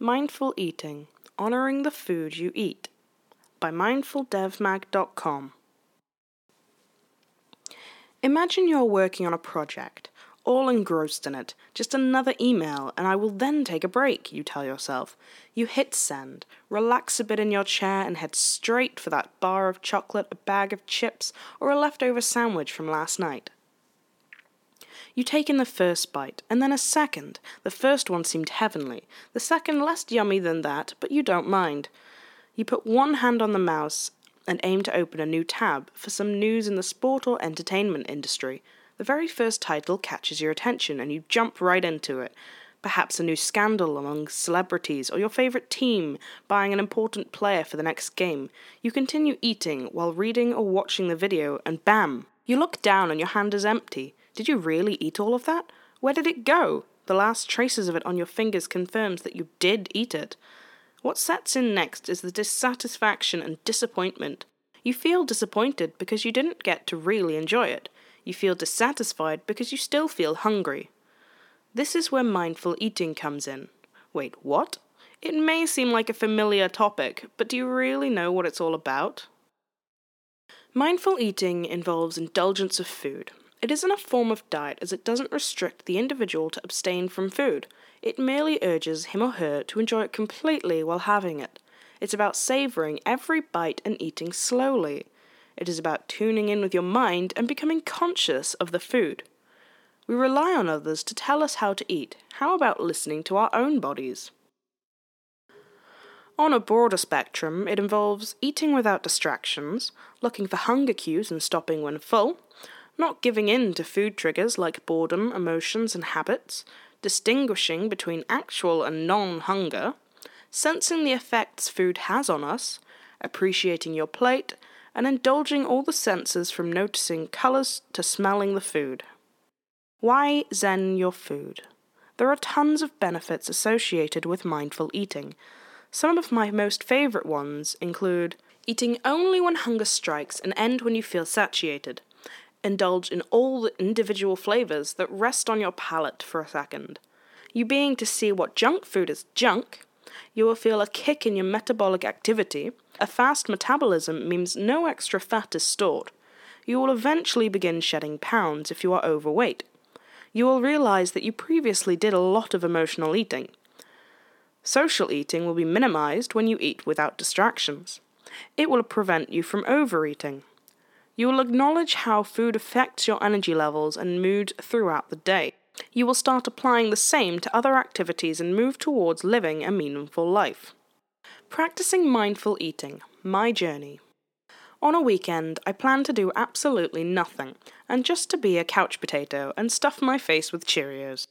Mindful Eating Honoring the Food You Eat by mindfuldevmag.com. Imagine you're working on a project, all engrossed in it, just another email, and I will then take a break, you tell yourself. You hit send, relax a bit in your chair, and head straight for that bar of chocolate, a bag of chips, or a leftover sandwich from last night. You take in the first bite, and then a second. The first one seemed heavenly, the second less yummy than that, but you don't mind. You put one hand on the mouse and aim to open a new tab for some news in the sport or entertainment industry. The very first title catches your attention, and you jump right into it. Perhaps a new scandal among celebrities, or your favourite team buying an important player for the next game. You continue eating while reading or watching the video, and bam! You look down and your hand is empty. Did you really eat all of that? Where did it go? The last traces of it on your fingers confirms that you did eat it. What sets in next is the dissatisfaction and disappointment. You feel disappointed because you didn't get to really enjoy it. You feel dissatisfied because you still feel hungry. This is where mindful eating comes in. Wait, what? It may seem like a familiar topic, but do you really know what it's all about? Mindful eating involves indulgence of food. It isn't a form of diet as it doesn't restrict the individual to abstain from food. It merely urges him or her to enjoy it completely while having it. It's about savoring every bite and eating slowly. It is about tuning in with your mind and becoming conscious of the food. We rely on others to tell us how to eat. How about listening to our own bodies? On a broader spectrum, it involves eating without distractions, looking for hunger cues and stopping when full, not giving in to food triggers like boredom, emotions, and habits, distinguishing between actual and non hunger, sensing the effects food has on us, appreciating your plate, and indulging all the senses from noticing colours to smelling the food. Why Zen your food? There are tons of benefits associated with mindful eating. Some of my most favourite ones include eating only when hunger strikes and end when you feel satiated, indulge in all the individual flavors that rest on your palate for a second. You being to see what junk food is junk, you will feel a kick in your metabolic activity. A fast metabolism means no extra fat is stored. You will eventually begin shedding pounds if you are overweight. You will realize that you previously did a lot of emotional eating. Social eating will be minimized when you eat without distractions. It will prevent you from overeating. You will acknowledge how food affects your energy levels and mood throughout the day. You will start applying the same to other activities and move towards living a meaningful life. Practicing mindful eating, my journey. On a weekend, I plan to do absolutely nothing and just to be a couch potato and stuff my face with Cheerios.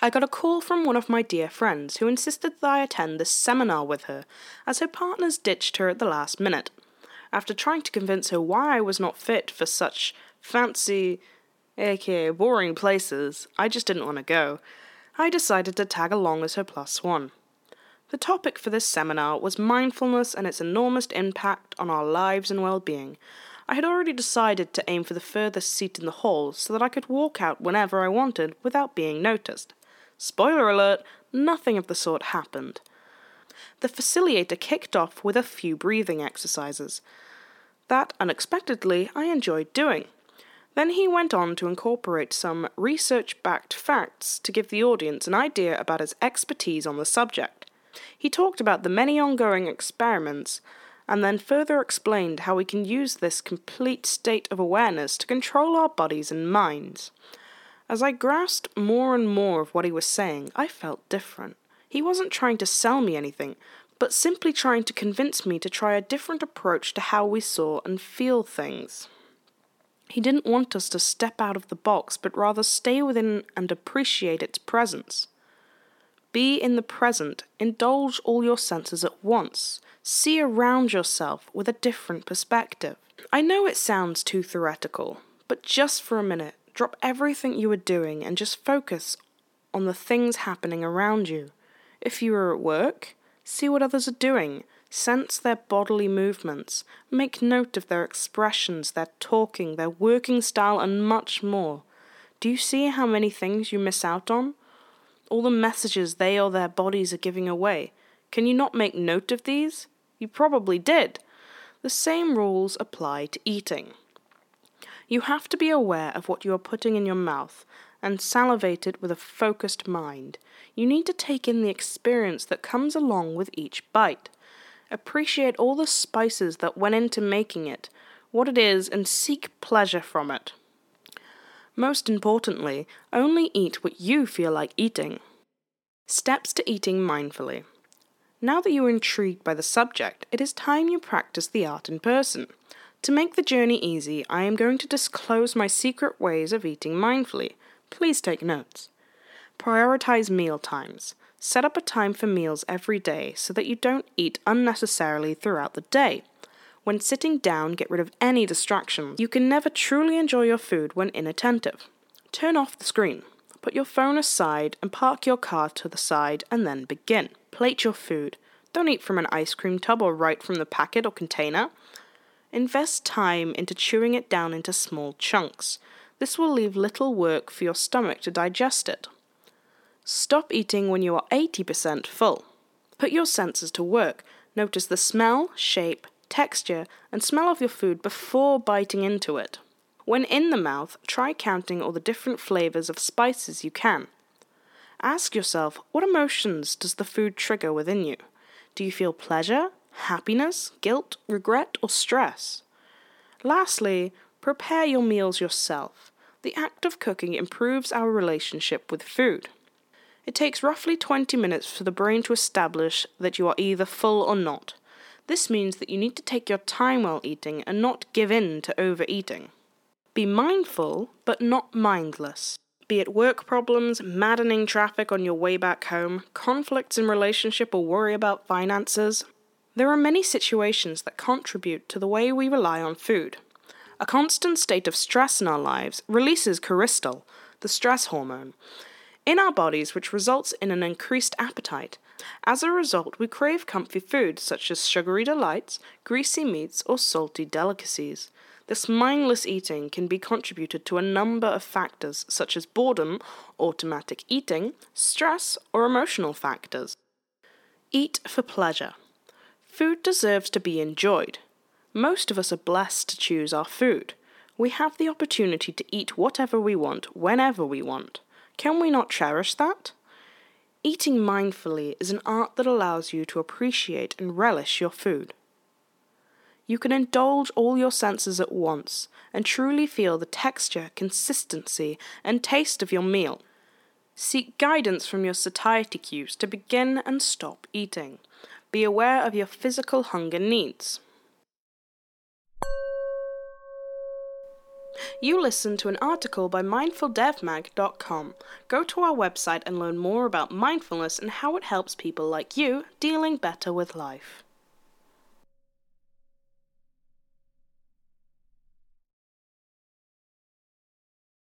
I got a call from one of my dear friends who insisted that I attend this seminar with her, as her partners ditched her at the last minute. After trying to convince her why I was not fit for such fancy, aka boring places, I just didn't want to go. I decided to tag along as her plus one. The topic for this seminar was mindfulness and its enormous impact on our lives and well being. I had already decided to aim for the furthest seat in the hall so that I could walk out whenever I wanted without being noticed. Spoiler alert, nothing of the sort happened. The facilitator kicked off with a few breathing exercises that, unexpectedly, I enjoyed doing. Then he went on to incorporate some research backed facts to give the audience an idea about his expertise on the subject. He talked about the many ongoing experiments and then further explained how we can use this complete state of awareness to control our bodies and minds. As I grasped more and more of what he was saying, I felt different. He wasn't trying to sell me anything, but simply trying to convince me to try a different approach to how we saw and feel things. He didn't want us to step out of the box, but rather stay within and appreciate its presence. Be in the present, indulge all your senses at once, see around yourself with a different perspective. I know it sounds too theoretical, but just for a minute, drop everything you are doing and just focus on the things happening around you. If you are at work, See what others are doing. Sense their bodily movements. Make note of their expressions, their talking, their working style, and much more. Do you see how many things you miss out on? all the messages they or their bodies are giving away. Can you not make note of these? You probably did. The same rules apply to eating. You have to be aware of what you are putting in your mouth and salivate it with a focused mind. You need to take in the experience that comes along with each bite. Appreciate all the spices that went into making it, what it is, and seek pleasure from it. Most importantly, only eat what you feel like eating. Steps to eating mindfully. Now that you are intrigued by the subject, it is time you practice the art in person. To make the journey easy, I am going to disclose my secret ways of eating mindfully. Please take notes. Prioritize meal times. Set up a time for meals every day so that you don't eat unnecessarily throughout the day. When sitting down, get rid of any distractions. You can never truly enjoy your food when inattentive. Turn off the screen. Put your phone aside and park your car to the side and then begin. Plate your food. Don't eat from an ice cream tub or right from the packet or container. Invest time into chewing it down into small chunks. This will leave little work for your stomach to digest it. Stop eating when you are 80% full. Put your senses to work. Notice the smell, shape, texture, and smell of your food before biting into it. When in the mouth, try counting all the different flavors of spices you can. Ask yourself what emotions does the food trigger within you? Do you feel pleasure, happiness, guilt, regret, or stress? Lastly, prepare your meals yourself. The act of cooking improves our relationship with food. It takes roughly 20 minutes for the brain to establish that you are either full or not. This means that you need to take your time while eating and not give in to overeating. Be mindful, but not mindless. Be it work problems, maddening traffic on your way back home, conflicts in relationship, or worry about finances. There are many situations that contribute to the way we rely on food. A constant state of stress in our lives releases cortisol, the stress hormone, in our bodies, which results in an increased appetite. As a result, we crave comfy foods such as sugary delights, greasy meats, or salty delicacies. This mindless eating can be contributed to a number of factors such as boredom, automatic eating, stress, or emotional factors. Eat for pleasure. Food deserves to be enjoyed. Most of us are blessed to choose our food. We have the opportunity to eat whatever we want, whenever we want. Can we not cherish that? Eating mindfully is an art that allows you to appreciate and relish your food. You can indulge all your senses at once and truly feel the texture, consistency, and taste of your meal. Seek guidance from your satiety cues to begin and stop eating. Be aware of your physical hunger needs. You listened to an article by mindfuldevmag.com. Go to our website and learn more about mindfulness and how it helps people like you dealing better with life.